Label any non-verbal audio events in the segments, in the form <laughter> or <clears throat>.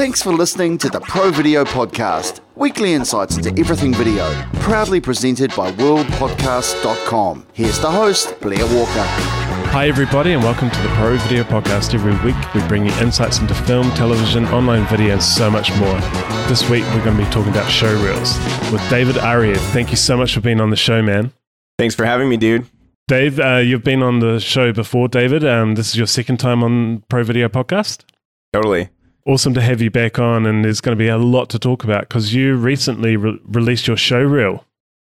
Thanks for listening to the Pro Video Podcast, weekly insights into everything video, proudly presented by worldpodcast.com. Here's the host, Blair Walker. Hi, everybody, and welcome to the Pro Video Podcast. Every week, we bring you insights into film, television, online video, and so much more. This week, we're going to be talking about show reels with David Ariew. Thank you so much for being on the show, man. Thanks for having me, dude. Dave, uh, you've been on the show before, David. Um, this is your second time on Pro Video Podcast. Totally. Awesome to have you back on, and there's going to be a lot to talk about because you recently re- released your show reel.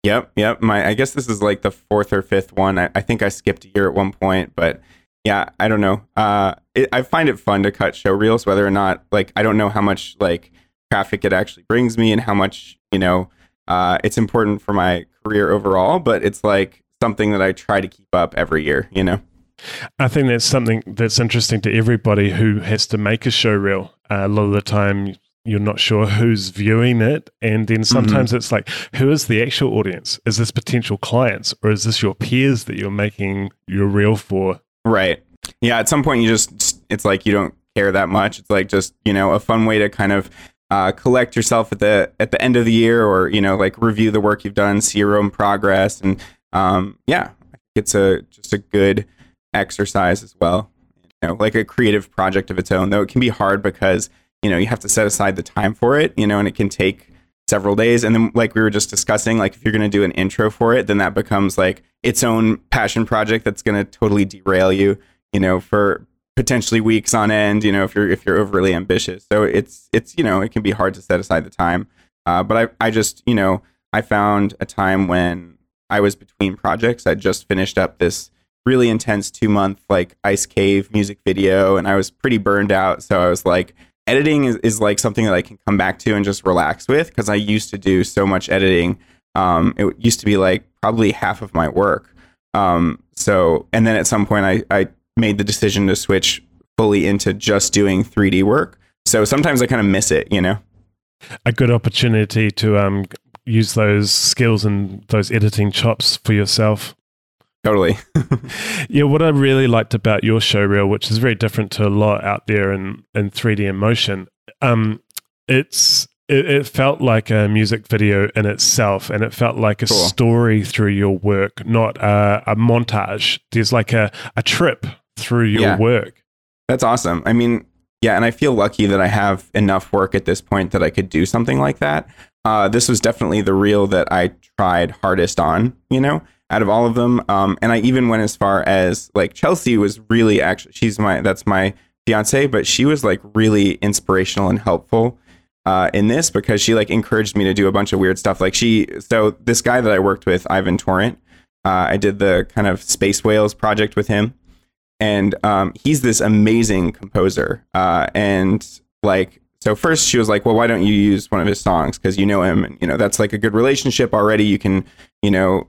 Yep, yep. My, I guess this is like the fourth or fifth one. I, I think I skipped a year at one point, but yeah, I don't know. Uh, it, I find it fun to cut show reels, whether or not like I don't know how much like traffic it actually brings me and how much you know uh, it's important for my career overall. But it's like something that I try to keep up every year. You know. I think that's something that's interesting to everybody who has to make a show reel. Uh, a lot of the time, you're not sure who's viewing it. And then sometimes mm-hmm. it's like, who is the actual audience? Is this potential clients or is this your peers that you're making your reel for? Right. Yeah. At some point, you just, it's like you don't care that much. It's like just, you know, a fun way to kind of uh, collect yourself at the at the end of the year or, you know, like review the work you've done, see your own progress. And um, yeah, it's a just a good exercise as well. You know, like a creative project of its own, though it can be hard because you know you have to set aside the time for it you know and it can take several days. And then like we were just discussing like if you're going to do an intro for it then that becomes like its own passion project that's going to totally derail you you know for potentially weeks on end you know if you're if you're overly ambitious. So it's it's you know it can be hard to set aside the time. Uh, but i i just you know i found a time when i was between projects. I just finished up this really intense two month like ice cave music video and i was pretty burned out so i was like editing is, is like something that I can come back to and just relax with because I used to do so much editing. Um, it used to be like probably half of my work. Um, so, and then at some point, I, I made the decision to switch fully into just doing 3D work. So sometimes I kind of miss it, you know? A good opportunity to um, use those skills and those editing chops for yourself. Totally. <laughs> yeah, what I really liked about your show reel, which is very different to a lot out there in, in 3D and motion, um, it's it, it, felt like a music video in itself, and it felt like a cool. story through your work, not a, a, montage. There's like a, a trip through your yeah. work. That's awesome. I mean, yeah, and I feel lucky that I have enough work at this point that I could do something like that. Uh, this was definitely the reel that I tried hardest on, you know? Out of all of them. Um, and I even went as far as like Chelsea was really actually she's my that's my fiance, but she was like really inspirational and helpful uh, in this because she like encouraged me to do a bunch of weird stuff. Like she, so this guy that I worked with, Ivan Torrent, uh, I did the kind of Space Whales project with him, and um, he's this amazing composer. Uh, and like, so first she was like, "Well, why don't you use one of his songs? Because you know him, and you know that's like a good relationship already. You can, you know,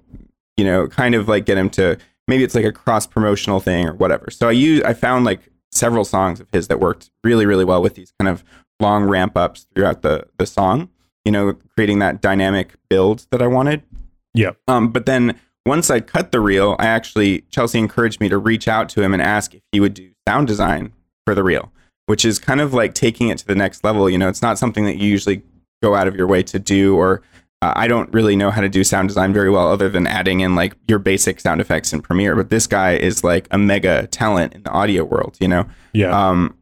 you know, kind of like get him to maybe it's like a cross promotional thing or whatever. So I use I found like several songs of his that worked really really well with these kind of long ramp ups throughout the the song. You know, creating that dynamic build that I wanted. Yeah. Um, but then once I cut the reel, I actually Chelsea encouraged me to reach out to him and ask if he would do sound design for the reel, which is kind of like taking it to the next level. You know, it's not something that you usually go out of your way to do or uh, I don't really know how to do sound design very well, other than adding in like your basic sound effects in Premiere. But this guy is like a mega talent in the audio world, you know. Yeah. Um.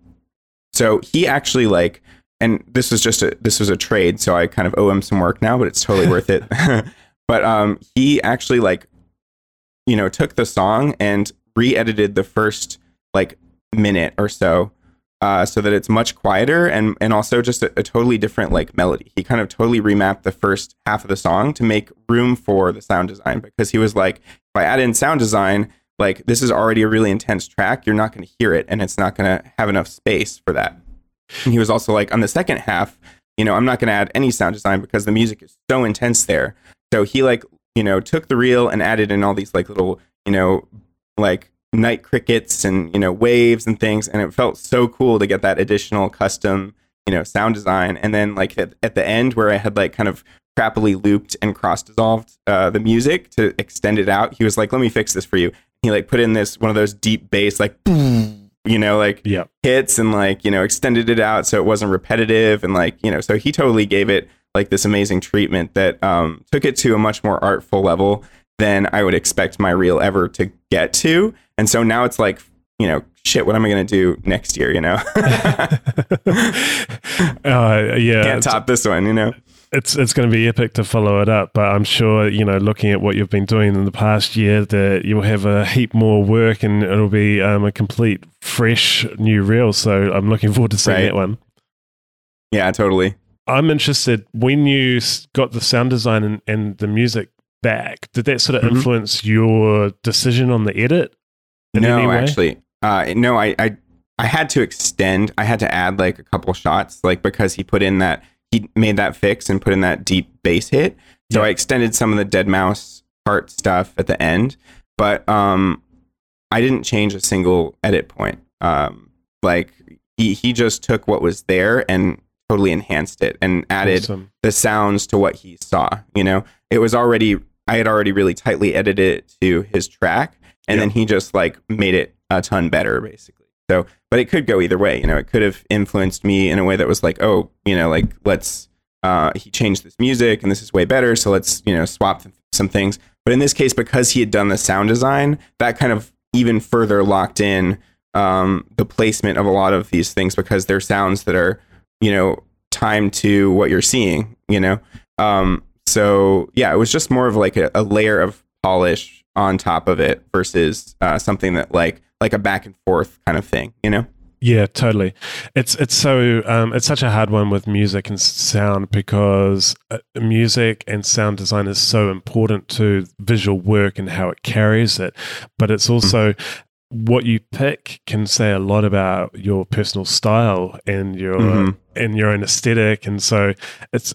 So he actually like, and this was just a this was a trade, so I kind of owe him some work now, but it's totally worth it. <laughs> <laughs> but um, he actually like, you know, took the song and re-edited the first like minute or so uh, so that it's much quieter and and also just a, a, totally different like melody. He kind of totally remapped the first half of the song to make room for the sound design because he was like, if I add in sound design, like this is already a really intense track, you're not going to hear it, and it's not going to have enough space for that. And he was also like, on the second half, you know, I'm not going to add any sound design because the music is so intense there. So he like, you know, took the reel and added in all these like little, you know, like night crickets and you know waves and things and it felt so cool to get that additional custom you know sound design and then like at, at the end where i had like kind of crappily looped and cross dissolved uh, the music to extend it out he was like let me fix this for you he like put in this one of those deep bass like <laughs> you know, like Yeah. hits and like, you know, extended it out so it wasn't repetitive and like, you know, so he totally gave it like this amazing treatment that um took it to a much more artful level than I would expect my reel ever to get to. And so now it's like, you know, shit, what am I going to do next year, you know? <laughs> uh, yeah. Can't top this one, you know. it's it's going to be epic to follow it up. But I'm sure you know, looking at what you've been doing in the past year, that you'll have a heap more work and it'll be um, a complete fresh new reel. So I'm looking forward to seeing Right. that one. Yeah, totally. I'm interested when you got the sound design and, and the music back. Did that sort of Mhm. influence your decision on the edit? No, actually, uh, no, I, I, I had to extend. I had to add like a couple shots, like because he put in that he made that fix and put in that deep bass hit. So Yeah. I extended some of the deadmau5 part stuff at the end, but um, I didn't change a single edit point. Um, like he he just took what was there and totally enhanced it and added Awesome. the sounds to what he saw. You know, it was already I had already really tightly edited it to his track, and Yeah. then he just like made it a ton better, basically. So, but it could go either way. You know, it could have influenced me in a way that was like, oh, you know, like let's. Uh, he changed this music, and this is way better. So let's you know swap th- some things. But in this case, because he had done the sound design, that kind of even further locked in um, the placement of a lot of these things because they're sounds that are you know timed to what you're seeing. You know, um, so yeah, it was just more of like a, a layer of polish on top of it versus uh, something that like like a back and forth kind of thing. You know. Yeah, totally. It's it's so um, it's such a hard one with music and sound because uh, music and sound design is so important to visual work and how it carries it, but it's also what you pick can say a lot about your personal style and your Mhm. and your own aesthetic, and so it's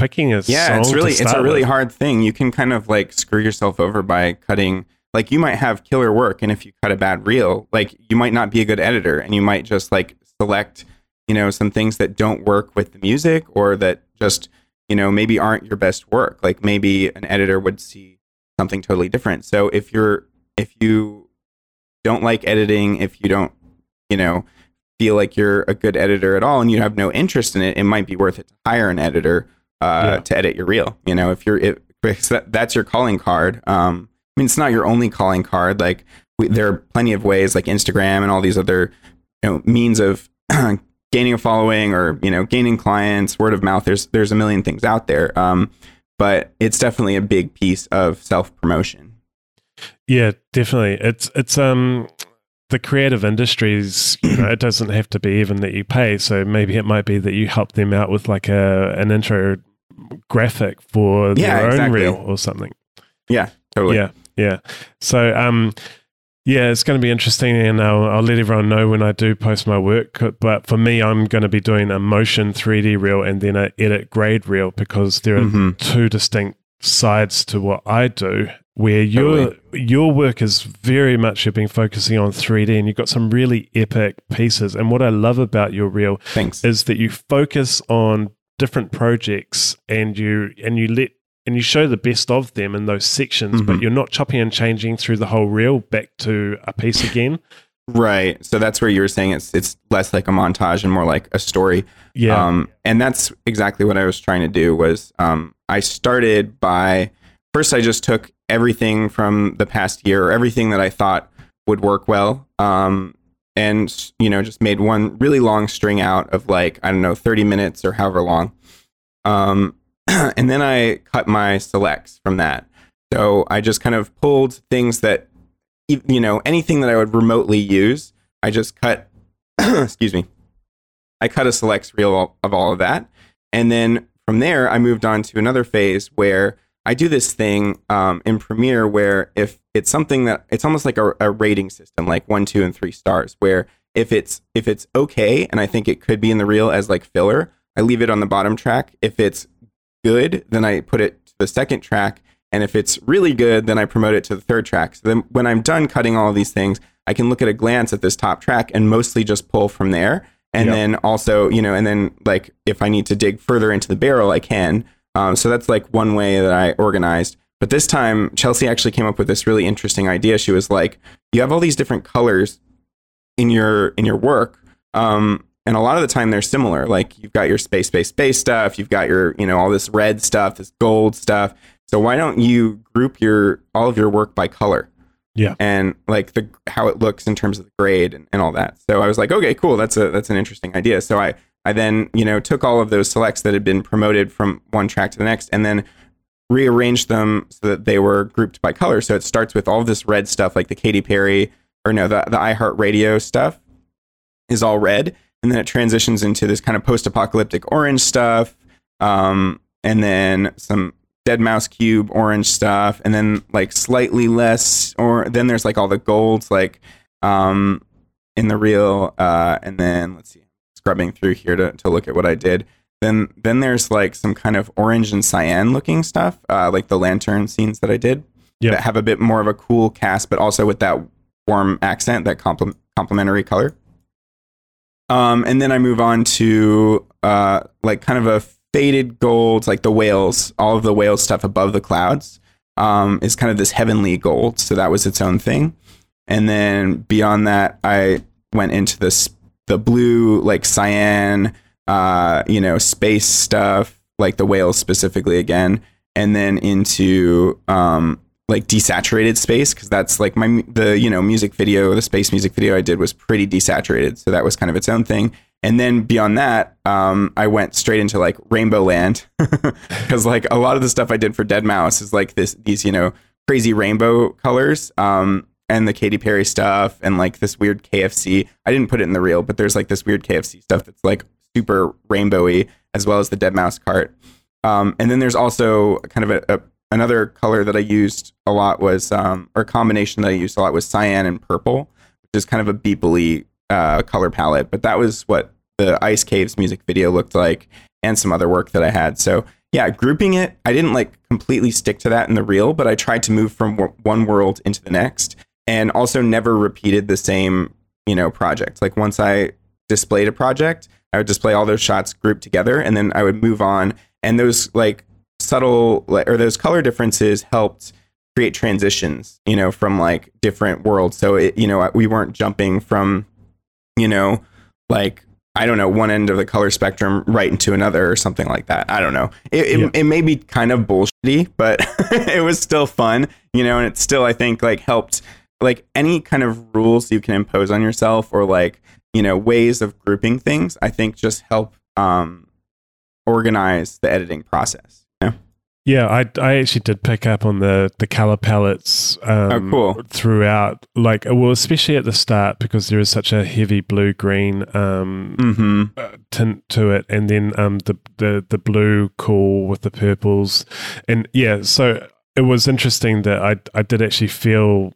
picking a yeah it's really it's a really with. hard thing. You can kind of like screw yourself over by cutting like you might have killer work and if you cut a bad reel like you might not be a good editor and you might just like select you know some things that don't work with the music or that just you know maybe aren't your best work. Like maybe an editor would see something totally different. So if you're if you don't like editing if you don't you know feel like you're a good editor at all and you have no interest in it it might be worth it to hire an editor uh, Yeah. to edit your reel. You know, if you're that, that's your calling card. Um, I mean, it's not your only calling card. Like we, there are plenty of ways, like Instagram and all these other you know means of <clears throat> gaining a following or you know gaining clients, word of mouth. There's there's a million things out there. Um, but it's definitely a big piece of self promotion. Yeah, definitely. It's it's um the creative industries, <clears throat> you know, it doesn't have to be even that you pay. So maybe it might be that you help them out with like a an intro graphic for Yeah, their own exactly. reel or something. Yeah, totally. Yeah, yeah. So um yeah, it's going to be interesting, and I'll, I'll let everyone know when I do post my work. But for me, I'm going to be doing a motion 3D reel and then a edit grade reel because there are Mhm. two distinct sides to what I do. Where your your work is very much you've been focusing on 3D, and you've got some really epic pieces. And what I love about your reel Thanks. is that you focus on different projects and you and you let and you show the best of them in those sections, but Mhm. you're not chopping and changing through the whole reel back to a piece again. Right. So that's where you were saying it's it's less like a montage and more like a story. Yeah, Um, and that's exactly what I was trying to do was um, I started by first I just took everything from the past year everything that I thought would work well um, and you know just made one really long string out of like I don't know 30 minutes or however long. Um, <clears throat> and then I cut my selects from that. So I just kind of pulled things that you know anything that I would remotely use. I just cut <clears throat> excuse me. I cut a selects reel of all of that. And then from there, I moved on to another phase where I do this thing um, in Premiere where if it's something that it's almost like a, a rating system, like one, two, and three stars, where if it's if it's okay and I think it could be in the reel as like filler, I leave it on the bottom track. If it's good, then I put it to the second track. And if it's really good, then I promote it to the third track. So then when I'm done cutting all of these things, I can look at a glance at this top track and mostly just pull from there. And Yep. then also, you know, and then like if I need to dig further into the barrel, I can. Um, so that's like one way that I organized. But this time, Chelsea actually came up with this really interesting idea. She was like, you have all these different colors in your in your work. Um, and a lot of the time they're similar. Like you've got your space, space, space stuff. You've got your you know all this red stuff, this gold stuff. So why don't you group your all of your work by color? Yeah. And like the how it looks in terms of the grade and, and all that. So I was like, okay, cool. That's a that's an interesting idea. So I I then, you know, took all of those selects that had been promoted from one track to the next and then rearranged them so that they were grouped by color. So it starts with all this red stuff like the Katy Perry or no, the the iHeartRadio stuff is all red and then it transitions into this kind of post-apocalyptic orange stuff. Um, and then some deadmau5 cube orange stuff and then like slightly less or then there's like all the golds like um in the reel uh and then let's see scrubbing through here to, to look at what i did then then there's like some kind of orange and cyan looking stuff uh like the lantern scenes that i did Yep. that have a bit more of a cool cast but also with that warm accent that complement complementary color um and then i move on to uh like kind of a faded gold, like the whales, all of the whale stuff above the clouds, um, is kind of this heavenly gold. So that was its own thing. And then beyond that, I went into this the blue, like cyan, uh, you know, space stuff, like the whales specifically again, and then into um, like desaturated space because that's like my the you know music video, the space music video I did was pretty desaturated, so that was kind of its own thing. And then beyond that, um, I went straight into like Rainbow Land <laughs> because like a lot of the stuff I did for deadmau5 is like this these you know crazy rainbow colors. Um, and the Katy Perry stuff and like this weird KFC. I didn't put it in the reel, but there's like this weird KFC stuff that's like super rainbowy, as well as the deadmau5 cart. Um, and then there's also kind of a, a another color that I used a lot was um, or a combination that I used a lot was cyan and purple, which is kind of a beeply uh, color palette. But that was what the Ice Caves music video looked like, and some other work that I had. So yeah, grouping it, I didn't like completely stick to that in the reel, but I tried to move from one world into the next, and also never repeated the same you know project. Like once I displayed a project, I would display all those shots grouped together, and then I would move on. And those like subtle or those color differences helped create transitions, you know, from like different worlds. So it, you know, we weren't jumping from, you know, like I don't know, one end of the color spectrum right into another or something like that. I don't know. It, it, Yeah. it may be kind of bullshitty, but <laughs> it was still fun, you know, and it still, I think, like helped like any kind of rules you can impose on yourself or like, you know, ways of grouping things, I think just help um, organize the editing process. Yeah. Yeah, I, I actually did pick up on the the color palettes um, Oh, cool. throughout. Like, well, especially at the start because there is such a heavy blue green um, Mm-hmm. uh, tint to it, and then um, the the the blue cool with the purples, and yeah, so it was interesting that I I did actually feel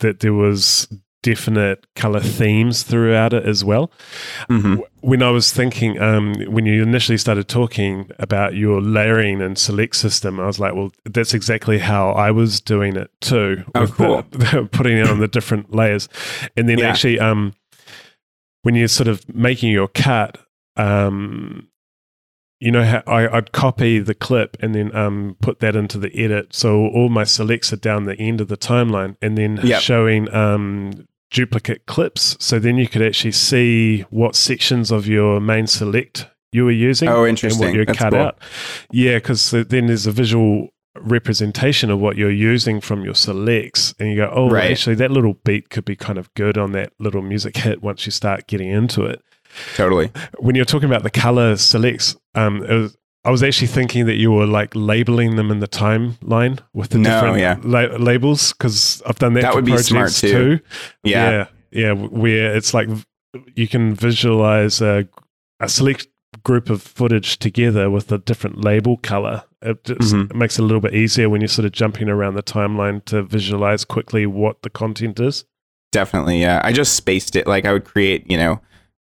that there was definite color themes throughout it as well Mm-hmm. when I was thinking, um, when you initially started talking about your layering and select system, I was like, well, that's exactly how I was doing it too. Oh, <laughs> the- putting it on the different layers. And then Yeah. actually, um, when you're sort of making your cut, um, you know how I, I'd copy the clip and then um, put that into the edit. So all my selects are down the end of the timeline and then Yep. showing um, duplicate clips. So then you could actually see what sections of your main select you were using Oh, and interesting. what you That's cut cool. out. Yeah, because then there's a visual representation of what you're using from your selects and you go oh Right. actually that little beat could be kind of good on that little music hit once you start getting into it Totally. when you're talking about the color selects, um, it was, I was actually thinking that you were like labeling them in the timeline with the No, different yeah. la- labels because I've done that. That for would be smart projects too. Yeah. yeah, yeah, where it's like you can visualize a, a select group of footage together with a different label color. It just Mhm. it makes it a little bit easier when you're sort of jumping around the timeline to visualize quickly what the content is. Definitely, yeah. I just spaced it. Like I would create, you know,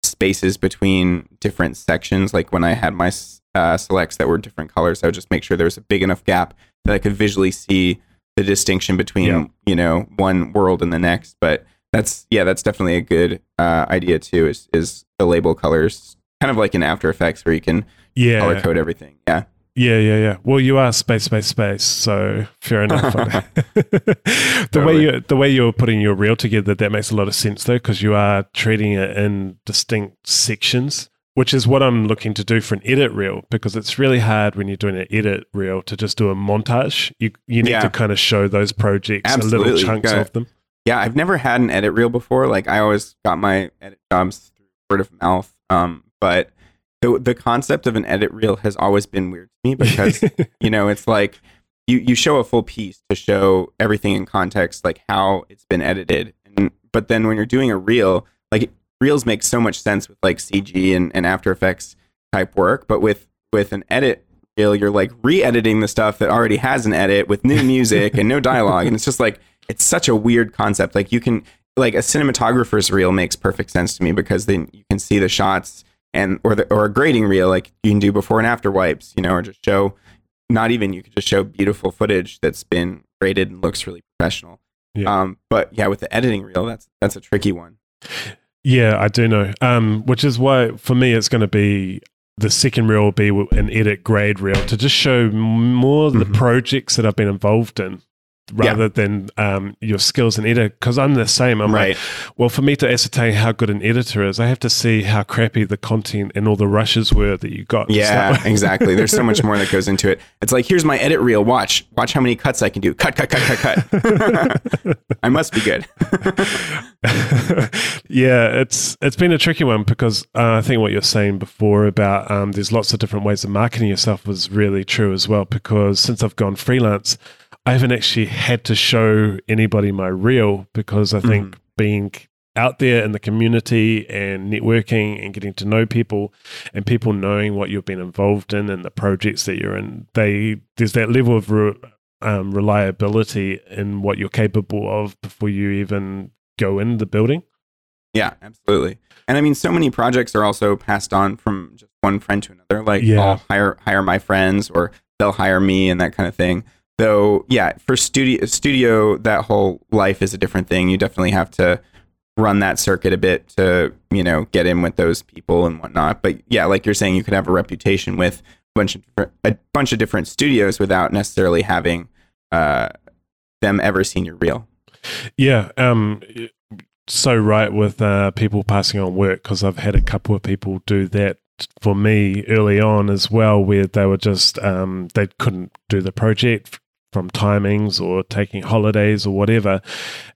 spaces between different sections. Like when I had my uh, selects that were different colors, I would just make sure there was a big enough gap that I could visually see the distinction between, Yeah. you know, one world and the next. But that's yeah, that's definitely a good uh, idea too. Is is the label colors kind of like in After Effects where you can Yeah, color code everything. Yeah, Yeah, yeah, yeah. Well, you are space, space, space. So fair enough. <laughs> <laughs> the Totally. way you the way you're putting your reel together, that makes a lot of sense though, because you are treating it in distinct sections, which is what I'm looking to do for an edit reel. Because it's really hard when you're doing an edit reel to just do a montage. You you need Yeah. to kind of show those projects, Absolutely. little chunks of them. Yeah, I've never had an edit reel before. Like I always got my edit jobs through word of mouth. Um, but the the concept of an edit reel has always been weird to me <laughs> because you know it's like you you show a full piece to show everything in context, like how it's been edited. And but then when you're doing a reel, like reels make so much sense with like CG and, and After Effects type work, but with with an edit reel, you're like re-editing the stuff that already has an edit with new <laughs> music and no dialogue, and it's just like it's such a weird concept. Like you can like a cinematographer's reel makes perfect sense to me because then you can see the shots and or the or a grading reel like you can do before and after wipes, you know, or just show not even you could just show beautiful footage that's been graded and looks really professional. Yeah. Um, but yeah, with the editing reel, that's that's a tricky one. Yeah, I do know. Um, which is why for me it's going to be the second reel will be an edit grade reel to just show more the Mhm. projects that I've been involved in. Rather than um, your skills in edit, because I'm the same. I'm like, right. well, for me to ascertain how good an editor is, I have to see how crappy the content and all the rushes were that you got. Yeah, <laughs> exactly. There's so much more that goes into it. It's like here's my edit reel. Watch, watch how many cuts I can do. Cut, cut, cut, cut, cut. <laughs> I must be good. <laughs> yeah, it's it's been a tricky one because uh, I think what you're saying before about um, there's lots of different ways of marketing yourself was really true as well. Because since I've gone freelance, I haven't actually had to show anybody my reel because I think being out there in the community and networking and getting to know people and people knowing what you've been involved in and the projects that you're in, they there's that level of re, um, reliability in what you're capable of before you even go in the building. Yeah, absolutely. And I mean, so many projects are also passed on from just one friend to another. Like, Yeah. I'll hire hire my friends, or they'll hire me, and that kind of thing. Though, yeah, for studio studio, that whole life is a different thing. You definitely have to run that circuit a bit to you know get in with those people and whatnot. But yeah, like you're saying, you could have a reputation with a bunch of different, a bunch of different studios without necessarily having uh, them ever seen your reel. Yeah, um, so right with uh, people passing on work because I've had a couple of people do that for me early on as well, where they were just um, they couldn't do the project from timings or taking holidays or whatever,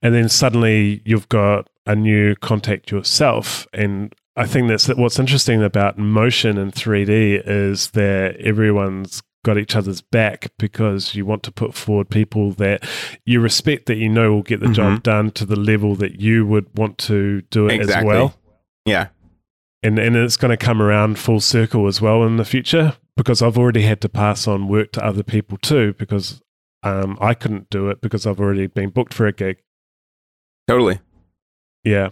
and then suddenly you've got a new contact yourself and. I think that's what's interesting about motion in 3D is that everyone's got each other's back because you want to put forward people that you respect that you know will get the mm-hmm. job done to the level that you would want to do it as well. Yeah. And and it's going to come around full circle as well in the future because I've already had to pass on work to other people too because um, I couldn't do it because I've already been booked for a gig. Totally. Yeah,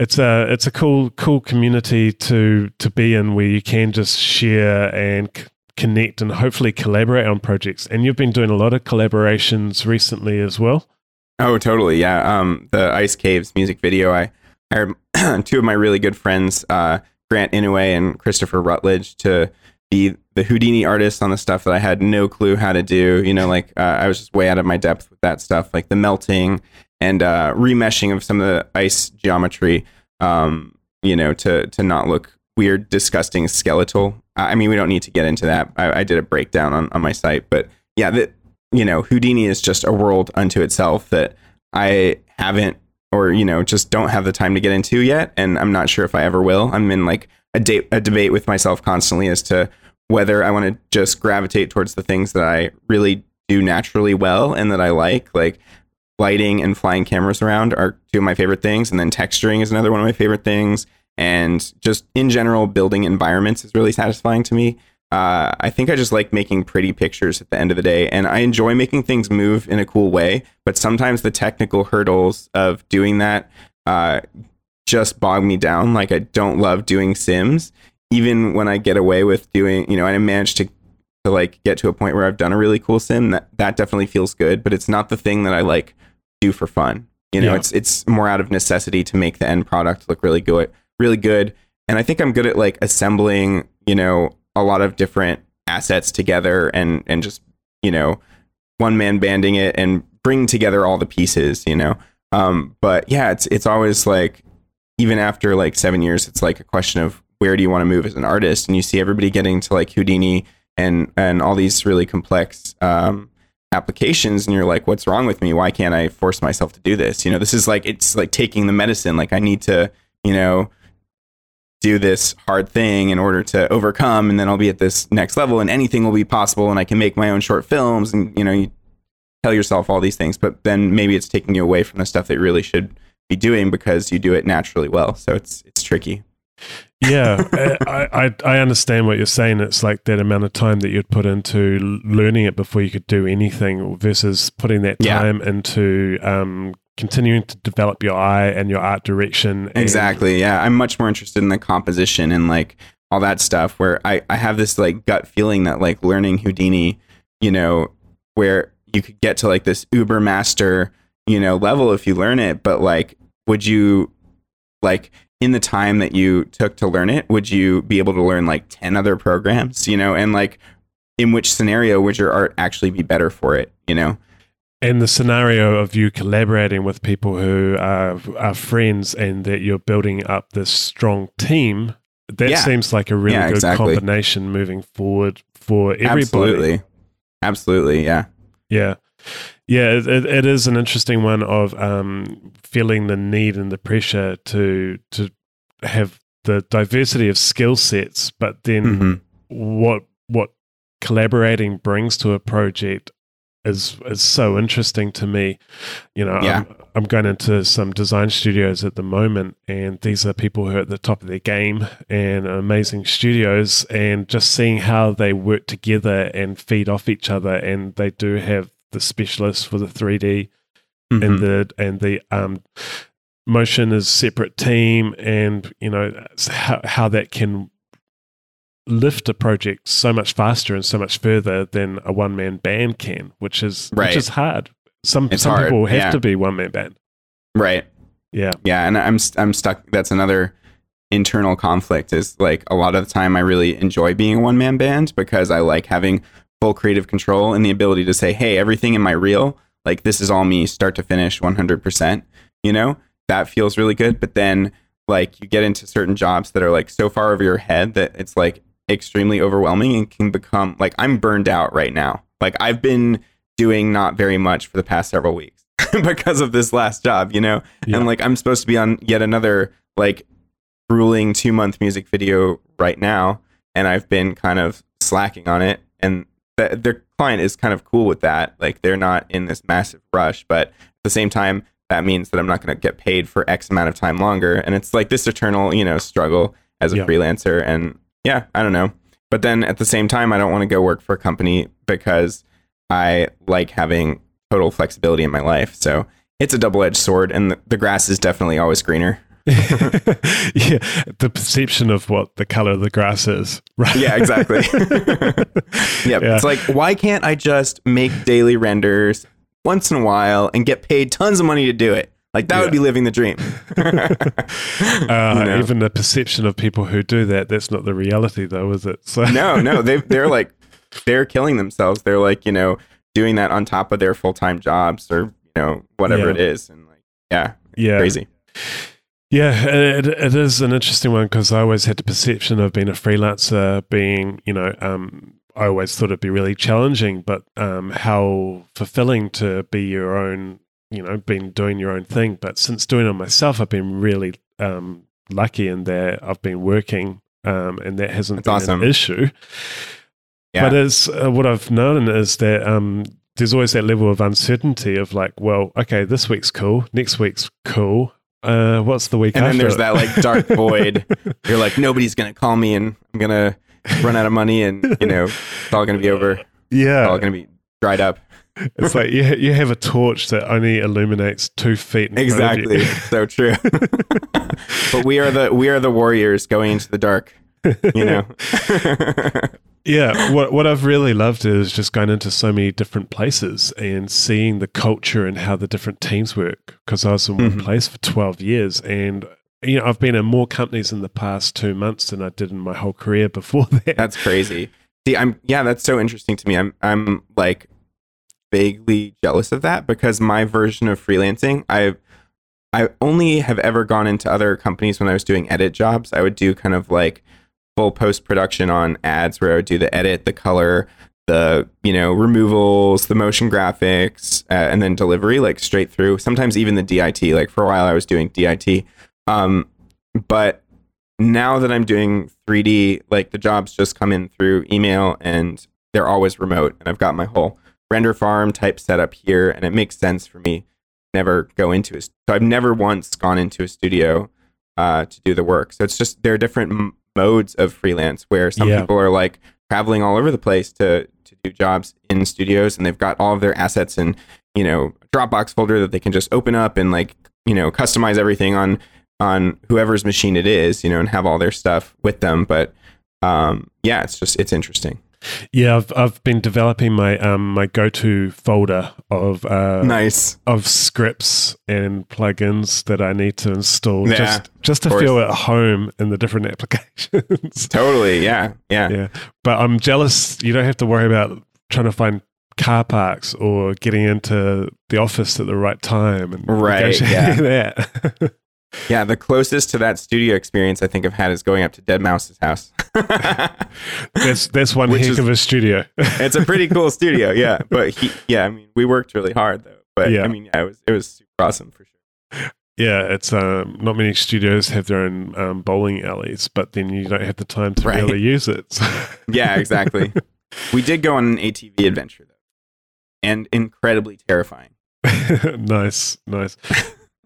it's a it's a cool cool community to to be in where you can just share and c- connect and hopefully collaborate on projects. And you've been doing a lot of collaborations recently as well. Oh, totally. Yeah. Um, the Ice Caves music video. I hired <clears throat> two of my really good friends, uh, Grant Inouye and Christopher Rutledge, to be the Houdini artists on the stuff that I had no clue how to do. You know, like uh, I was just way out of my depth with that stuff, like the melting and uh, remeshing of some of the ice geometry. Um, you know, to to not look weird, disgusting, skeletal. I mean, we don't need to get into that. I, I did a breakdown on, on my site, but yeah, that you know, Houdini is just a world unto itself that I haven't or you know just don't have the time to get into yet, and I'm not sure if I ever will. I'm in like a, da- a debate with myself constantly as to whether I want to just gravitate towards the things that I really do naturally well and that I like, like lighting and flying cameras around are two of my favorite things, and then texturing is another one of my favorite things, and just in general building environments is really satisfying to me. Uh, I think I just like making pretty pictures at the end of the day, and I enjoy making things move in a cool way. But sometimes the technical hurdles of doing that uh, just bog me down. Like I don't love doing Sims, even when I get away with doing. You know, I managed to to like get to a point where I've done a really cool sim. That that definitely feels good, but it's not the thing that I like do for fun. You know, Yeah. it's it's more out of necessity to make the end product look really good, really good. And I think I'm good at like assembling, you know, a lot of different assets together and and just you know one man banding it and bring together all the pieces you know um but yeah it's it's always like even after like seven years it's like a question of where do you want to move as an artist? And you see everybody getting to like houdini and and all these really complex um applications and you're like what's wrong with me? Why can't i force myself to do this? You know this is like it's like taking the medicine like i need to you know do this hard thing in order to overcome and then I'll be at this next level and anything will be possible and I can make my own short films and you know you tell yourself all these things but then maybe it's taking you away from the stuff that you really should be doing because you do it naturally well. So it's it's tricky yeah I, I i understand what you're saying it's like that amount of time that you'd put into learning it before you could do anything versus putting that time yeah. into um, continuing to develop your eye and your art direction. exactly. Yeah. I'm much more interested in the composition and like all that stuff where I, I have this like gut feeling that like learning Houdini, you know, where you could get to like this uber master, you know, level if you learn it, but like would you like in the time that you took to learn it, would you be able to learn like 10 other programs, you know, and like in which scenario would your art actually be better for it, you know? in the scenario of you collaborating with people who are, are friends and that you're building up this strong team, that yeah. seems like a really yeah, good exactly. combination moving forward for everybody. Absolutely. Absolutely. Yeah. Yeah. Yeah. It, it is an interesting one of um, feeling the need and the pressure to, to have the diversity of skill sets, but then mm-hmm. what, what collaborating brings to a project is is so interesting to me. You know, yeah. I'm, I'm, going into some design studios at the moment, and these are people who are at the top of their game and amazing studios, and just seeing how they work together and feed off each other, and they do have the specialists for the 3D mm-hmm. and the and the um, motion is separate team, and you know how how that can lift a project so much faster and so much further than a one man band can, which is right. which is hard. Some it's some hard. people have yeah. to be one man band. Right. Yeah. Yeah, and I'm I'm stuck. That's another internal conflict. Is like a lot of the time I really enjoy being a one man band because I like having full creative control and the ability to say, hey, everything in my reel, like this is all me, start to finish, 100. percent You know, that feels really good. But then like you get into certain jobs that are like so far over your head that it's like extremely overwhelming and can become like I'm burned out right now. Like I've been doing not very much for the past several weeks <laughs> because of this last job, you know? Yeah. And like I'm supposed to be on yet another like grueling 2 month music video right now and I've been kind of slacking on it and the, their client is kind of cool with that. Like they're not in this massive rush, but at the same time that means that I'm not going to get paid for X amount of time longer. And it's like this eternal, you know, struggle as a yeah. freelancer. And yeah, I don't know. But then at the same time, I don't want to go work for a company because I like having total flexibility in my life. So it's a double edged sword, and the, the grass is definitely always greener. <laughs> yeah, the perception of what the color of the grass is. Right. Yeah, exactly. <laughs> yep. Yeah. It's like, why can't I just make daily renders once in a while and get paid tons of money to do it? Like that yeah. would be living the dream. <laughs> uh, you know? Even the perception of people who do that, that's not the reality though, is it? So no, no, they they're like they're killing themselves. They're like, you know, doing that on top of their full time jobs or, you know, whatever yeah. it is. And like, yeah. Yeah. Crazy. Yeah, it, it is an interesting one because I always had the perception of being a freelancer being, you know, um, I always thought it'd be really challenging, but um, how fulfilling to be your own you know, been doing your own thing. But since doing it myself, I've been really um, lucky in that I've been working, um, and that hasn't That's been awesome. an issue. Yeah. But as uh, what I've known is that um, there's always that level of uncertainty of like, well, okay, this week's cool, next week's cool. Uh, what's the week? And after? then there's that like dark <laughs> void. You're like, nobody's gonna call me, and I'm gonna run out of money, and you know, it's all gonna be over. Yeah, it's all gonna be dried up it's like you you have a torch that only illuminates two feet. exactly, <laughs> so true. but we are the we are the warriors going into the dark. You know. <laughs> yeah, what what I've really loved is just going into so many different places and seeing the culture and how the different teams work. Because I was in one mm-hmm. place for twelve years, and you know I've been in more companies in the past two months than I did in my whole career <laughs> before that. That's crazy. See, I'm yeah, that's so interesting to me. I'm I'm like vaguely jealous of that because my version of freelancing, I I only have ever gone into other companies when I was doing edit jobs. I would do kind of like full post production on ads where I would do the edit, the color, the you know removals, the motion graphics, uh, and then delivery like straight through. Sometimes even the DIT. Like for a while, I was doing DIT. Um, but now that I'm doing 3D, like the jobs just come in through email and they're always remote, and I've got my whole render farm type setup here, and it makes sense for me. Never go into it. So I've never once gone into a studio uh, to do the work. So it's just there are different modes of freelance where some Yeah. people are like traveling all over the place to to do jobs in studios, and they've got all of their assets in you know a Dropbox folder that they can just open up and like you know customize everything on on whoever's machine it is, you know, and have all their stuff with them. But um, yeah, it's just it's interesting. Yeah, I've I've been developing my um my go to folder of uh nice. of scripts and plugins that I need to install Yeah, just just to feel at home in the different <laughs> applications. Totally. Yeah. Yeah. yeah, but I'm jealous. You don't have to worry about trying to find car parks or getting into the office at the right time and Right, negotiating <laughs> that. <laughs> Yeah, the closest to that studio experience I think I've had is going up to deadmau5's house. <laughs> that's that's one Which heck is- of a studio. <laughs> it's a pretty cool studio, yeah. <laughs> But he, yeah, I mean, we worked really hard though. But Yeah. I mean, yeah, it was it was super awesome for sure. Yeah, it's um, not many studios have their own um, bowling alleys, but then you don't have the time to Right. really use it. Yeah, exactly. we did go on an ATV adventure though, and incredibly terrifying. nice, nice.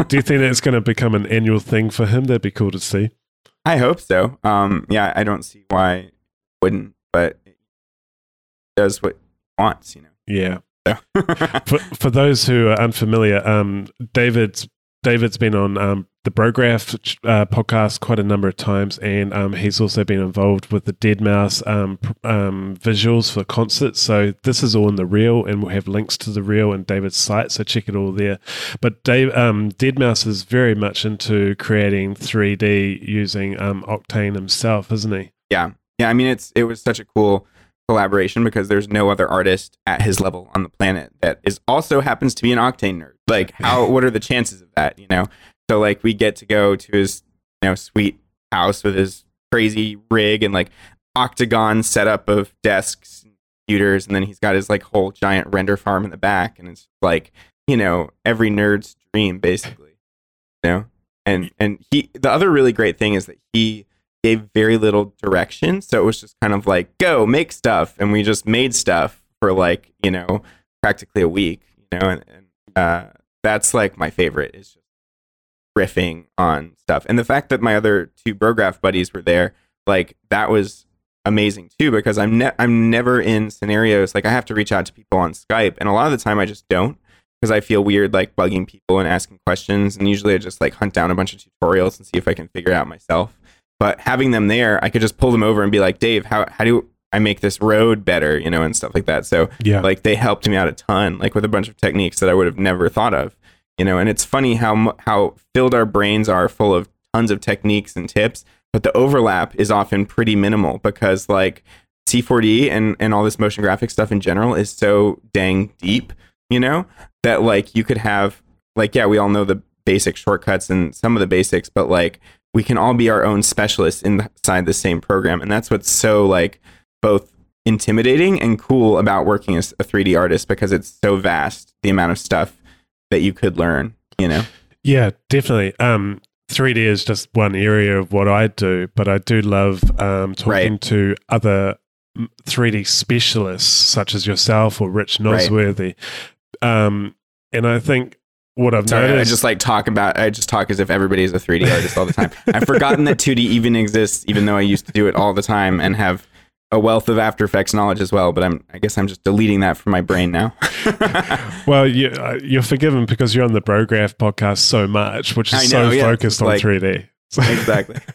Do you think it's going to become an annual thing for him? That'd be cool to see. I hope so. Um, yeah, I don't see why it wouldn't, but it does what wants, you know. Yeah. So. <laughs> For for those who are unfamiliar, um, David's David's been on um, the Brograph uh, podcast quite a number of times, and um, he's also been involved with the deadmau5 um, um, visuals for concerts. So this is all in the reel, and we'll have links to the reel and David's site. So check it all there. But Dave, um, deadmau5 is very much into creating 3D using um, Octane himself, isn't he? yeah yeah i mean it's it was such a cool collaboration because there's no other artist at his level on the planet that is also happens to be an octane nerd. Like how what are the chances of that you know? So like we get to go to his you know sweet house with his crazy rig and like octagon setup of desks and computers and then he's got his like whole giant render farm in the back and it's like you know every nerd's dream basically you know? And and he the other really great thing is that he gave very little direction. So it was just kind of like, go make stuff. And we just made stuff for like, you know, practically a week, you know, and, and uh, that's like my favorite is just riffing on stuff. And the fact that my other two Brograph buddies were there, like that was amazing too, because I'm ne- I'm never in scenarios like I have to reach out to people on Skype. And a lot of the time I just don't because I feel weird like bugging people and asking questions. And usually I just like hunt down a bunch of tutorials and see if I can figure it out myself. But having them there, I could just pull them over and be like, Dave, how, how do I make this road better, you know, and stuff like that. So Yeah. like they helped me out a ton, like with a bunch of techniques that I would have never thought of, you know. And it's funny how how filled our brains are full of tons of techniques and tips, but the overlap is often pretty minimal because like C4D and and all this motion graphic stuff in general is so dang deep, you know, that like you could have like yeah, we all know the basic shortcuts and some of the basics, but like we can all be our own specialists inside the same program, and that's what's so like both intimidating and cool about working as a 3D artist because it's so vast the amount of stuff that you could learn, you know. Yeah, definitely. Um, 3D is just one area of what I do, but I do love um, talking Right. to other mm, 3D specialists such as yourself or Rich Right. Nosworthy. Um, and I think what I've Sorry, I just like talk about I just talk as if everybody is a 3D artist all the time. I've forgotten that 2D even exists even though I used to do it all the time and have a wealth of After Effects knowledge as well, but I'm I guess I'm just deleting that from my brain now. <laughs> well, you, uh, you're forgiven because you're on the Brograph podcast so much, which is I so yeah, focused on like- 3D. Exactly. <laughs>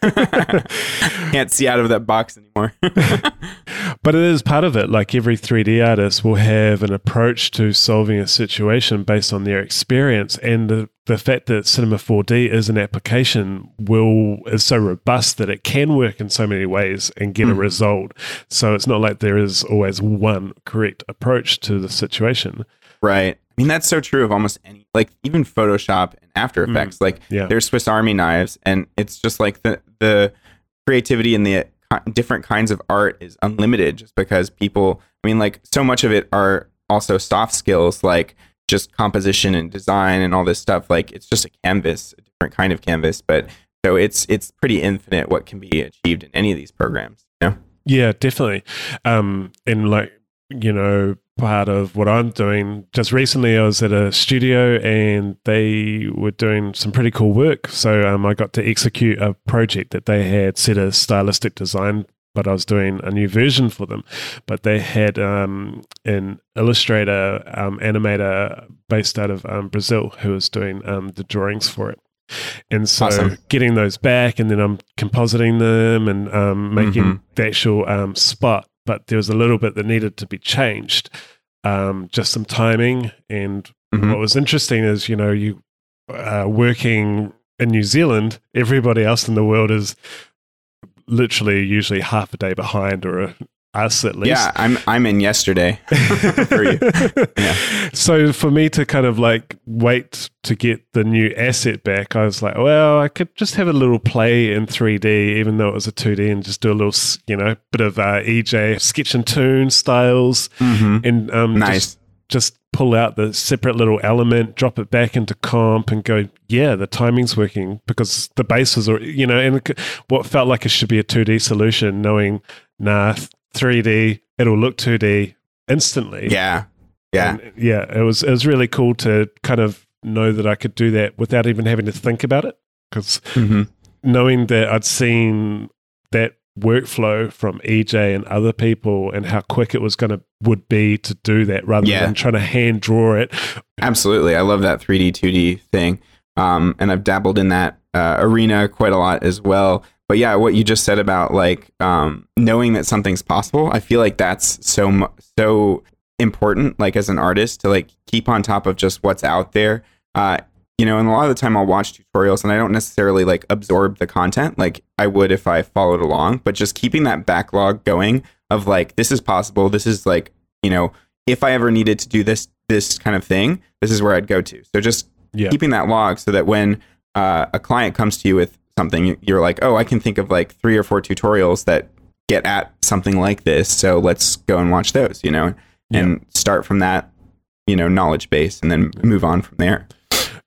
Can't see out of that box anymore. <laughs> but it is part of it. Like every 3D artist will have an approach to solving a situation based on their experience, and the the fact that Cinema 4D is an application will is so robust that it can work in so many ways and get mm. a result. So it's not like there is always one correct approach to the situation. Right. I mean that's so true of almost any like even Photoshop and After mm. Effects. Mm. Like yeah. there's Swiss Army knives, and it's just like the the creativity and the different kinds of art is unlimited just because people i mean like so much of it are also soft skills like just composition and design and all this stuff like it's just a canvas a different kind of canvas but so it's it's pretty infinite what can be achieved in any of these programs you know? yeah definitely um and like you know part of what I'm doing. Just recently, I was at a studio and they were doing some pretty cool work. So um, I got to execute a project that they had set a stylistic design, but I was doing a new version for them. But they had um, an illustrator, um, animator based out of um, Brazil who was doing um, the drawings for it. And so awesome. getting those back and then I'm compositing them and um, making mm-hmm. the actual spot but there was a little bit that needed to be changed, um, just some timing. And mm-hmm. what was interesting is, you know, you uh, working in New Zealand, everybody else in the world is literally usually half a day behind or a, us at least. Yeah, I'm I'm in yesterday <laughs> for you. <laughs> Yeah. So for me to kind of like wait to get the new asset back, I was like, well, I could just have a little play in 3D, even though it was a 2D, and just do a little, you know, bit of uh, EJ sketch and toon styles, mm-hmm. and um, nice. Just, just pull out the separate little element, drop it back into comp, and go, yeah, the timing's working because the bases are, you know, and what felt like it should be a 2D solution, knowing, nah, 3D, it'll look 2D instantly. Yeah. Yeah. And yeah. It was, it was really cool to kind of know that I could do that without even having to think about it. Because mm-hmm. knowing that I'd seen that workflow from EJ and other people and how quick it was going to would be to do that rather yeah. than trying to hand draw it. Absolutely. I love that 3D, 2D thing. Um, and I've dabbled in that uh, arena quite a lot as well but yeah, what you just said about like um, knowing that something's possible, I feel like that's so so important. Like as an artist, to like keep on top of just what's out there. Uh, you know, and a lot of the time I'll watch tutorials and I don't necessarily like absorb the content like I would if I followed along, but just keeping that backlog going of like this is possible. This is like you know, if I ever needed to do this this kind of thing, this is where I'd go to. So just yeah. keeping that log so that when uh, a client comes to you with something, you're like, oh, I can think of like three or four tutorials that get at something like this. So let's go and watch those, you know, and yeah. start from that, you know, knowledge base and then move on from there.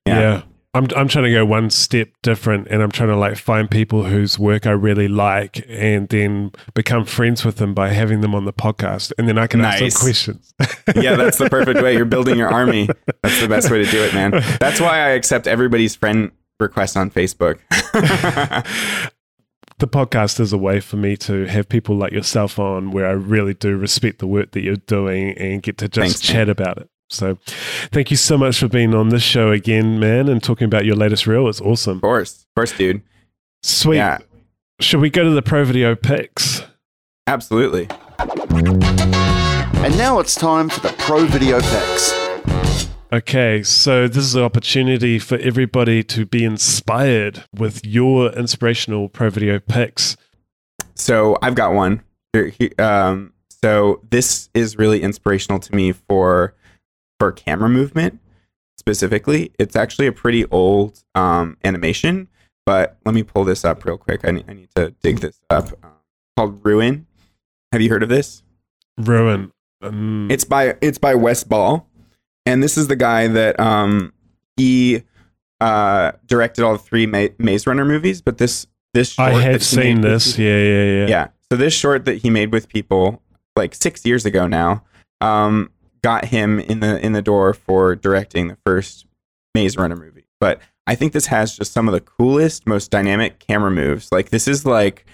Yeah. yeah. I'm, I'm trying to go one step different and I'm trying to like find people whose work I really like and then become friends with them by having them on the podcast and then I can nice. ask them questions. yeah, that's the perfect way. You're building your <laughs> army. That's the best way to do it, man. That's why I accept everybody's friend request on Facebook. <laughs> the podcast is a way for me to have people like yourself on where I really do respect the work that you're doing and get to just Thanks, chat man. about it. So, thank you so much for being on this show again, man, and talking about your latest reel. It's awesome. Of course. Of course, dude. Sweet. Yeah. Should we go to the pro video picks? Absolutely. And now it's time for the pro video picks. Okay, so this is an opportunity for everybody to be inspired with your inspirational pro video picks. So I've got one. Um, so this is really inspirational to me for for camera movement specifically. It's actually a pretty old um, animation, but let me pull this up real quick. I need, I need to dig this up. Um, called Ruin. Have you heard of this? Ruin. Um, it's by it's by Wes Ball and this is the guy that um he uh directed all three Ma- Maze Runner movies, but this this I have seen this. yeah, yeah, yeah. Yeah. So this short that he made with people like 6 years ago now um got him in the in the door for directing the first Maze Runner movie. But I think this has just some of the coolest, most dynamic camera moves. Like this is like,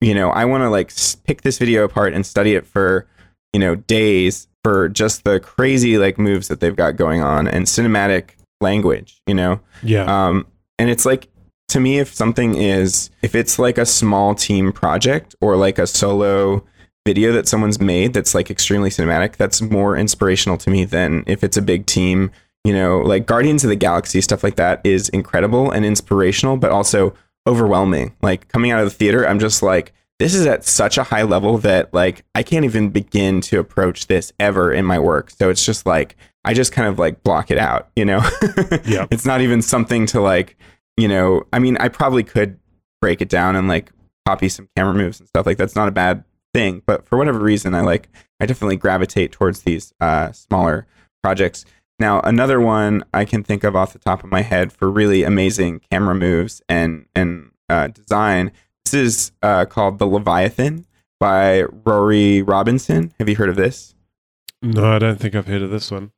you know, I want to like pick this video apart and study it for, you know, days for just the crazy like moves that they've got going on and cinematic language, you know? Yeah. Um, and it's like, to me, if something is, if it's like a small team project or like a solo video that someone's made that's like extremely cinematic, that's more inspirational to me than if it's a big team. You know, like Guardians of the Galaxy, stuff like that is incredible and inspirational, but also overwhelming. Like coming out of the theater, I'm just like, this is at such a high level that like I can't even begin to approach this ever in my work. So it's just like I just kind of like block it out, you know? <laughs> Yeah. It's not even something to like, you know, I mean, I probably could break it down and like copy some camera moves and stuff. Like that's not a bad thing, but for whatever reason I like I definitely gravitate towards these uh smaller projects. Now, another one I can think of off the top of my head for really amazing camera moves and and uh, design. This is uh, called the Leviathan by Ruairi Robinson. Have you heard of this? No, I don't think I've heard of this one.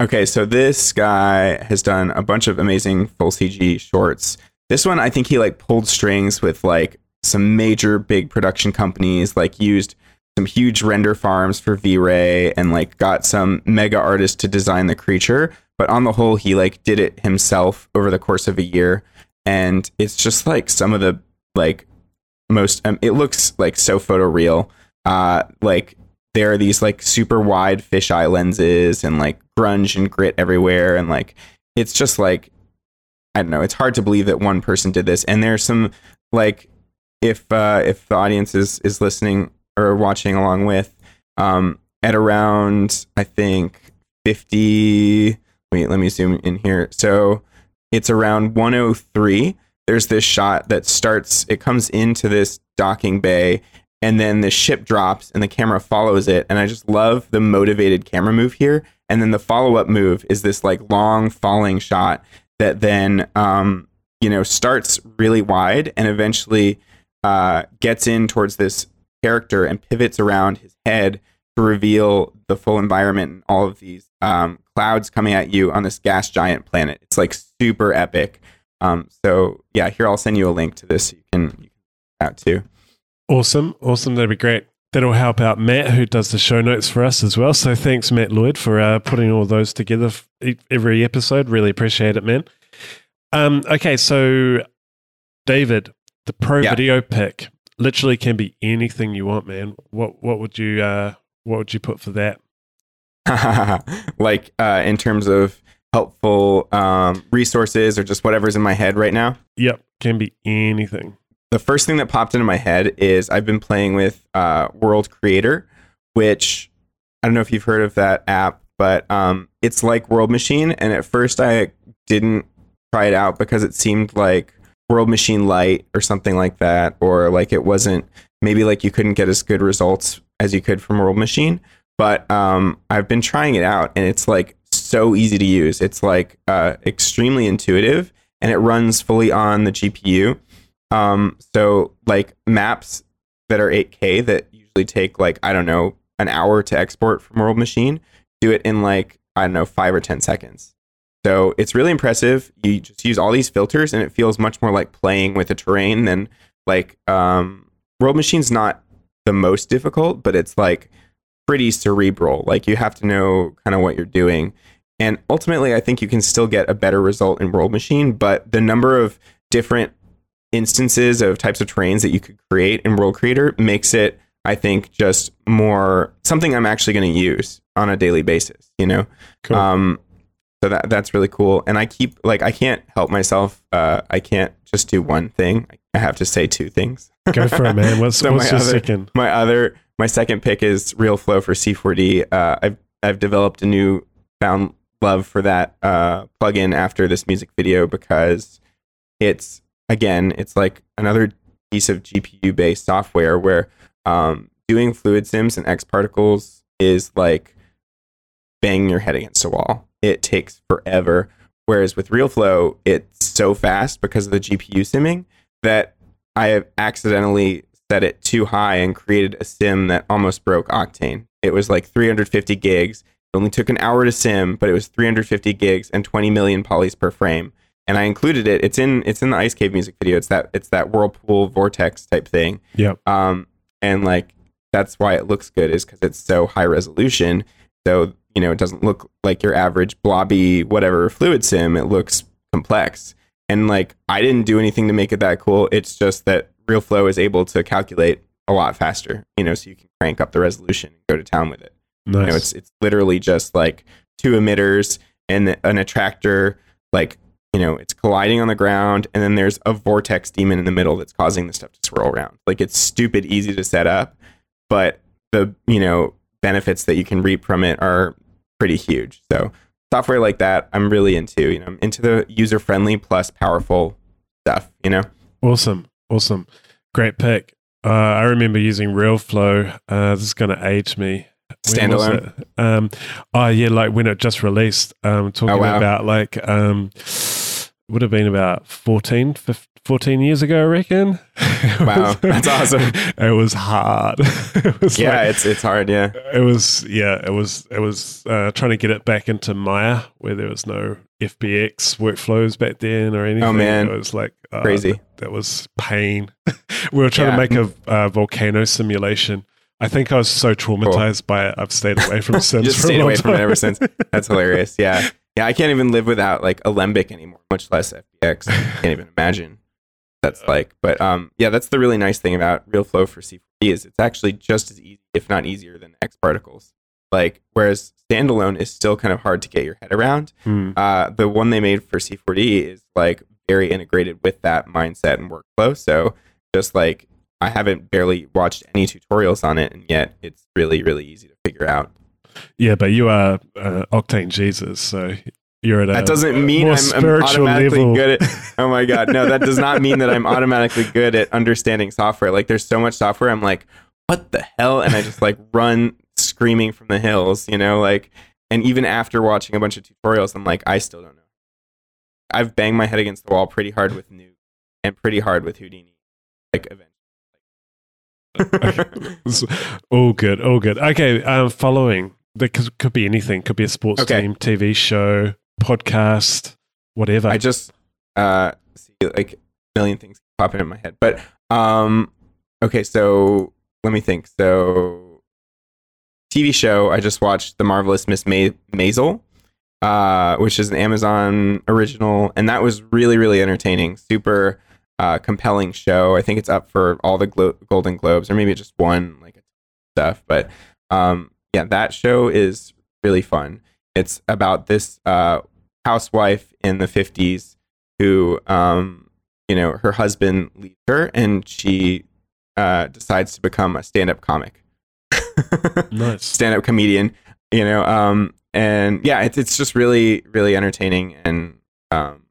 Okay, so this guy has done a bunch of amazing full CG shorts. This one, I think he like pulled strings with like some major big production companies, like used some huge render farms for V-Ray and like got some mega artists to design the creature. But on the whole, he like did it himself over the course of a year, and it's just like some of the like most. Um, it looks like so photoreal. Uh, like there are these like super wide fisheye lenses and like grunge and grit everywhere, and like it's just like I don't know. It's hard to believe that one person did this, and there's some like if uh, if the audience is is listening or watching along with um, at around I think 50 wait let me zoom in here so it's around 103 there's this shot that starts it comes into this docking bay and then the ship drops and the camera follows it and I just love the motivated camera move here and then the follow-up move is this like long falling shot that then um, you know starts really wide and eventually uh, gets in towards this character and pivots around his head to reveal the full environment and all of these um, clouds coming at you on this gas giant planet. It's like super epic. Um, so yeah, here I'll send you a link to this. So you can you can out too. Awesome. Awesome. That'd be great. That'll help out Matt, who does the show notes for us as well. So thanks, Matt Lloyd, for uh, putting all those together every episode. Really appreciate it, man. Um, okay, so David, the pro Yeah. video pick literally can be anything you want, man. What what would you uh, what would you put for that? <laughs> like uh, in terms of helpful um, resources or just whatever's in my head right now. Yep, can be anything. the first thing that popped into my head is I've been playing with uh, World Creator, which I don't know if you've heard of that app, but um, it's like World Machine. And at first, I didn't try it out because it seemed like World Machine Light or something like that, or like it wasn't maybe like you couldn't get as good results as you could from World Machine. But um, I've been trying it out, and it's like so easy to use. It's like uh, extremely intuitive, and it runs fully on the GPU. Um, so like maps that are 8K that usually take like I don't know an hour to export from World Machine, do it in like I don't know five or ten seconds. So it's really impressive. You just use all these filters, and it feels much more like playing with a terrain than like um, World Machine's not the most difficult, but it's like pretty cerebral. Like you have to know kind of what you're doing. And ultimately, I think you can still get a better result in World Machine, but the number of different instances of types of terrains that you could create in World Creator makes it, I think, just more something I'm actually going to use on a daily basis. You know, Cool. um, so that that's really cool. And I keep like I can't help myself. Uh, I can't just do one thing. I have to say two things. Go for it, man. <laughs> What's, So what's my your other- second? My other, my second pick is Real Flow for C4D. Uh, I've I've developed a new found love for that uh, plugin after this music video because it's again, it's like another piece of GPU based software where um, doing fluid sims and X particles is like banging your head against a wall. It takes forever. Whereas with RealFlow, it's so fast because of the GPU simming that I have accidentally set it too high and created a sim that almost broke Octane. It was like 350 gigs. It only took an hour to sim, but it was 350 gigs and 20 million polys per frame. And I included it. It's in it's in the Ice Cave music video. It's that it's that whirlpool vortex type thing. Yep. Um, and like that's why it looks good is because it's so high resolution. So you know it doesn't look like your average blobby whatever fluid sim. It looks complex. And like I didn't do anything to make it that cool. It's just that RealFlow is able to calculate a lot faster. You know, so you can crank up the resolution and go to town with it. Nice. You know, it's it's literally just like two emitters and an attractor, like you know, it's colliding on the ground, and then there's a vortex daemon in the middle that's causing the stuff to swirl around. Like it's stupid easy to set up, but the you know benefits that you can reap from it are pretty huge. So software like that, I'm really into. You know, I'm into the user friendly plus powerful stuff. You know, awesome, awesome, great pick. Uh, I remember using RealFlow. Uh, this is going to age me. Standalone. Um, oh yeah, like when it just released. Um, talking Oh, wow. about like um, would have been about 14, 15, 14 years ago, I reckon. <laughs> Wow, that's awesome. <laughs> It was hard. <laughs> it was Yeah, like- it's it's hard. Yeah, it was yeah, it was it was uh, trying to get it back into Maya where there was no FBX workflows back then or anything. Oh, man. it was like uh, Crazy. That, that was pain. we were trying Yeah. to make a uh, volcano simulation. I think I was so traumatized by it. I've stayed away from <laughs> Sims. just stayed away from it ever since. That's hilarious. Yeah, yeah. I can't even live without like Alembic anymore, much less FBX. I can't even imagine. That's like, but um, yeah, that's the really nice thing about Real Flow for C4D is it's actually just as easy, if not easier, than X particles. Like, whereas standalone is still kind of hard to get your head around. Hmm. Uh, the one they made for C4D is like very integrated with that mindset and workflow. So just like I haven't barely watched any tutorials on it, and yet it's really, really easy to figure out. Yeah, but you are uh, Octane Jesus, so you're at a That doesn't mean I'm, I'm automatically level. good at. <laughs> Oh my god, no, that does not mean that I'm automatically good at understanding software. Like, there's so much software, I'm like, what the hell? And I just like run screaming from the hills, you know, like. And even after watching a bunch of tutorials, I'm like, I still don't know. I've banged my head against the wall pretty hard with Nuke and pretty hard with Houdini. Like, eventually. <laughs> all good, all good. Okay, um, following. There could, could be anything. Could be a sports Okay. team, TV show, podcast, whatever. I just uh see like a million things popping in my head. But um okay, so let me think. So TV show, I just watched The Marvelous Miss Ma- Maisel, uh, which is an Amazon original, and that was really, really entertaining. Super uh, compelling show. I think it's up for all the glo- Golden Globes, or maybe just one like stuff. But um, yeah, that show is really fun. It's about this uh, housewife in the 50s who um you know her husband leaves her and she uh decides to become a stand-up comic <laughs> nice. stand-up comedian you know um and yeah it's, it's just really really entertaining and um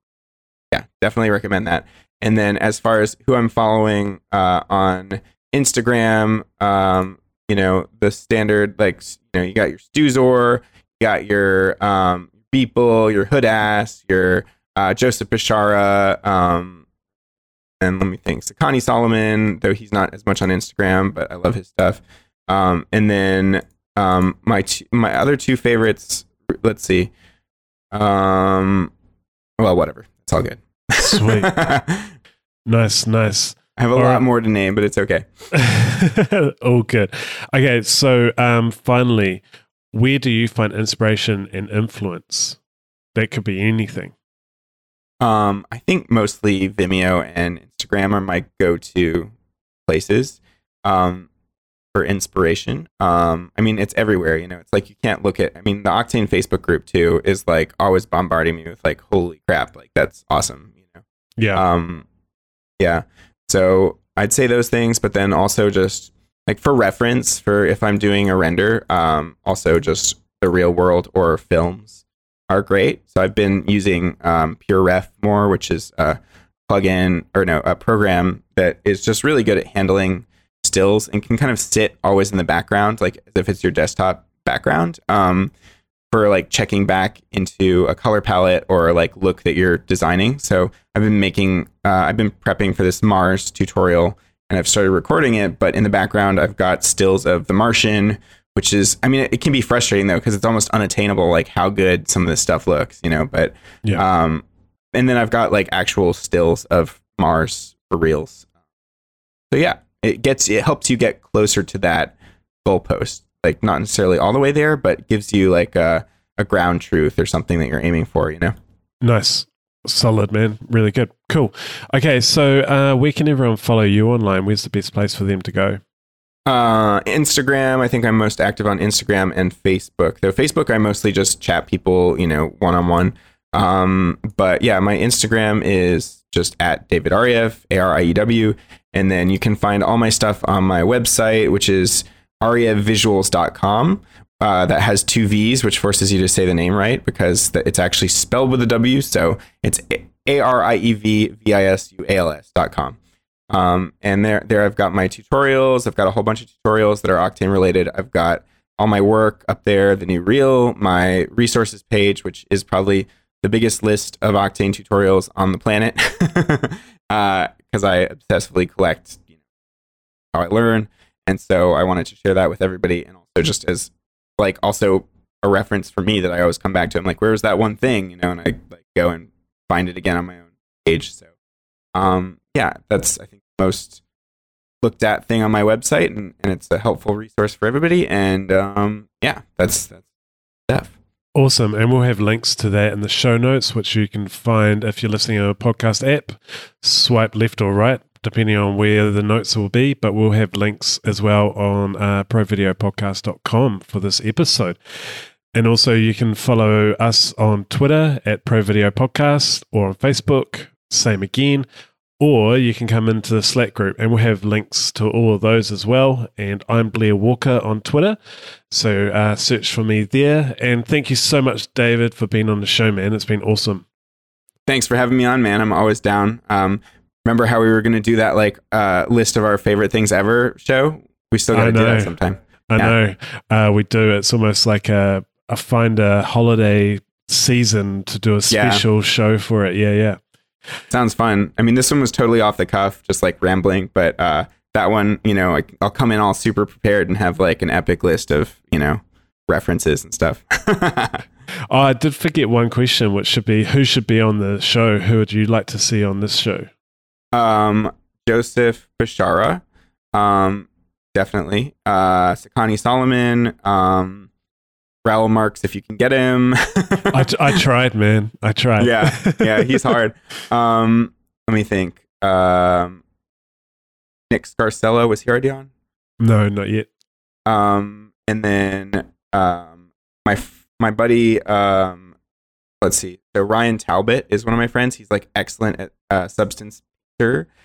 yeah definitely recommend that and then as far as who i'm following uh on instagram um you know the standard like you know you got your Stuzor, you got your um Beeple, your Hood Ass, your uh, Joseph Bishara, um, and let me think, Sekani Solomon, though he's not as much on Instagram, but I love his stuff. Um, and then um, my two, my other two favorites, let's see, um, well, whatever, it's all good. Sweet. <laughs> I Nice, I have a All lot right. more to name, but it's okay. <laughs> all good. Okay, so um, finally, where do you find inspiration and influence? That could be anything. Um, I think mostly Vimeo and Instagram are my go-to places um, for inspiration. Um, I mean, it's everywhere. You know, it's like you can't look at. I mean, the Octane Facebook group too is like always bombarding me with like, "Holy crap! Like that's awesome!" You know. Yeah. Um, yeah. So I'd say those things, but then also just like for reference, for if I'm doing a render, um, also just the real world or films are great. So I've been using um, PureRef more, which is a plugin or no, a program that is just really good at handling stills and can kind of sit always in the background, like as if it's your desktop background. Um, for like checking back into a color palette or like look that you're designing. So I've been making, uh, I've been prepping for this Mars tutorial and I've started recording it, but in the background I've got stills of The Martian, which is, I mean, it, it can be frustrating though because it's almost unattainable, like how good some of this stuff looks, you know. But Yeah. um, and then I've got like actual stills of Mars for reals. So yeah, it gets it helps you get closer to that goalpost. Like not necessarily all the way there, but gives you like a a ground truth or something that you're aiming for. You know. Nice. Solid, man. Really good. Cool. Okay, so uh, where can everyone follow you online? Where's the best place for them to go? Uh, Instagram. I think I'm most active on Instagram and Facebook. Though Facebook, I mostly just chat people, you know, one on one. Um, but yeah, my Instagram is just at David Ariew, A R I E W, and then you can find all my stuff on my website, which is arievvisuals.com. Uh, that has two V's, which forces you to say the name right because it's actually spelled with a W. So it's A R I E V V I S U A L S dot com. Um, and there, there I've got my tutorials. I've got a whole bunch of tutorials that are Octane related. I've got all my work up there, the new reel, my resources page, which is probably the biggest list of Octane tutorials on the planet because <laughs> uh, I obsessively collect you know, how I learn. And so I wanted to share that with everybody. And also just as like also a reference for me that I always come back to. I'm like, where's that one thing? You know, and I like go and find it again on my own page. So um yeah, that's I think most looked at thing on my website, and, and it's a helpful resource for everybody. And um, yeah, that's that's stuff. Awesome. And we'll have links to that in the show notes, which you can find if you're listening on a podcast app. Swipe left or right, depending on where the notes will be. But we'll have links as well on uh, provideopodcast.com for this episode. And also, you can follow us on Twitter at Pro Video Podcast or on Facebook, same again or you can come into the Slack group and we'll have links to all of those as well. And I'm Blair Walker on Twitter. So uh, search for me there. And thank you so much, David, for being on the show, man. It's been awesome. Thanks for having me on, man. I'm always down. Um, remember how we were going to do that like uh, list of our favorite things ever show? We still got to do that sometime. I yeah. know. Uh, we do. It's almost like a, a find a holiday season to do a special yeah. show for it. Yeah, yeah. Sounds fun. I mean, this one was totally off the cuff, just like rambling, but uh, that one, you know, I, I'll come in all super prepared and have like an epic list of, you know, references and stuff. <laughs> oh, I did forget one question, which should be who should be on the show? Who would you like to see on this show? Um, Joseph Bashara, um, definitely. Uh, Sekani Solomon, um, Raoul Marks if you can get him. <laughs> I, I tried, man. I tried. Yeah, yeah, he's hard. <laughs> Um, let me think. Um, Nick Scarcella was he already on? No, not yet. Um, and then um, my my buddy, um, let's see. So Ryan Talbot is one of my friends. He's like excellent at uh, substance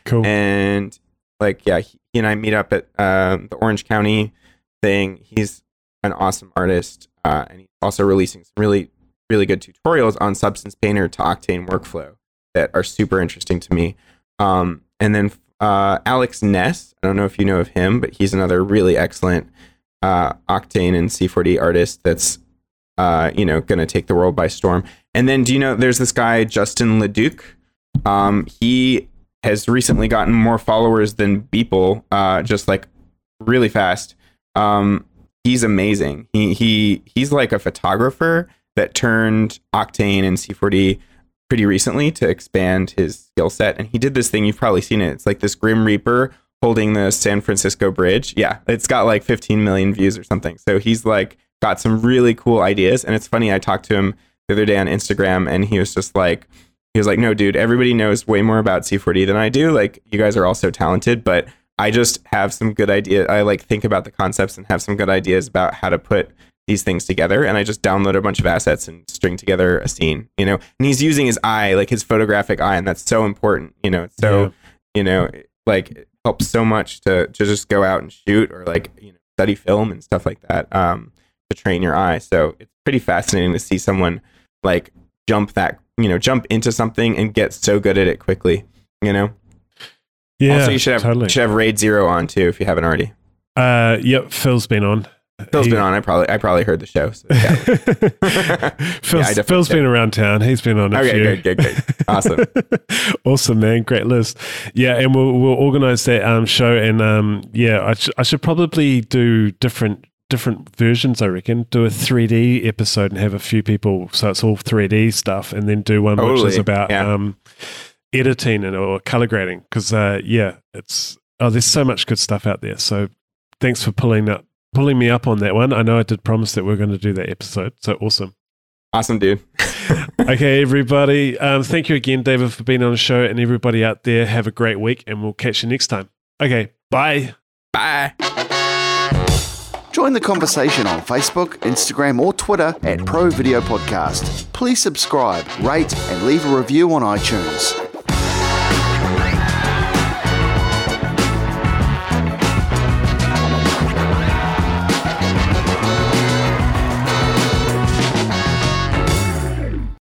Cool. And like, yeah, he, he and I meet up at um, the Orange County thing. He's an awesome artist. Uh, and he's also releasing some really, really good tutorials on Substance Painter to Octane workflow that are super interesting to me. Um, and then uh, Alex Ness, I don't know if you know of him, but he's another really excellent uh, Octane and C4D artist that's, uh, you know, going to take the world by storm. And then do you know there's this guy, Justin Leduc? Um, he has recently gotten more followers than Beeple, uh, just like really fast. Um, he's amazing. He he he's like a photographer that turned Octane and C4D pretty recently to expand his skill set. And he did this thing, you've probably seen it. It's like this Grim Reaper holding the San Francisco Bridge. Yeah, it's got like 15 million views or something. So he's like got some really cool ideas. And it's funny, I talked to him the other day on Instagram and he was just like, he was like, no, dude, everybody knows way more about C4D than I do. Like, you guys are all so talented, but I just have some good idea. I like think about the concepts and have some good ideas about how to put these things together. And I just download a bunch of assets and string together a scene, you know. And he's using his eye, like his photographic eye, and that's so important, you know. so, yeah. you know, like it helps so much to to just go out and shoot or like you know study film and stuff like that um, to train your eye. So it's pretty fascinating to see someone like jump that, you know, jump into something and get so good at it quickly, you know. Yeah. Also, you should have totally. should have Raid Zero on too if you haven't already. Uh, yep. Phil's been on. Phil's he, been on. I probably I probably heard the show. So, yeah. <laughs> <laughs> Phil's, yeah, Phil's been around town. He's been on a okay, few. good, good, good. Awesome, <laughs> awesome, man. Great list. Yeah, and we'll we'll organize that um show, and um yeah, I sh- I should probably do different different versions. I reckon do a 3D episode and have a few people, so it's all 3D stuff, and then do one totally. which is about yeah. um editing and or color grading because uh, yeah, it's oh, there's so much good stuff out there. So thanks for pulling up pulling me up on that one. I know I did promise that we are going to do that episode. So awesome. Awesome, dude. <laughs> <laughs> okay, everybody. Um, thank you again, David, for being on the show, and everybody out there. Have a great week, and we'll catch you next time. Okay, bye. Bye. Join the conversation on Facebook, Instagram, or Twitter at Pro Video Podcast. Please subscribe, rate, and leave a review on iTunes.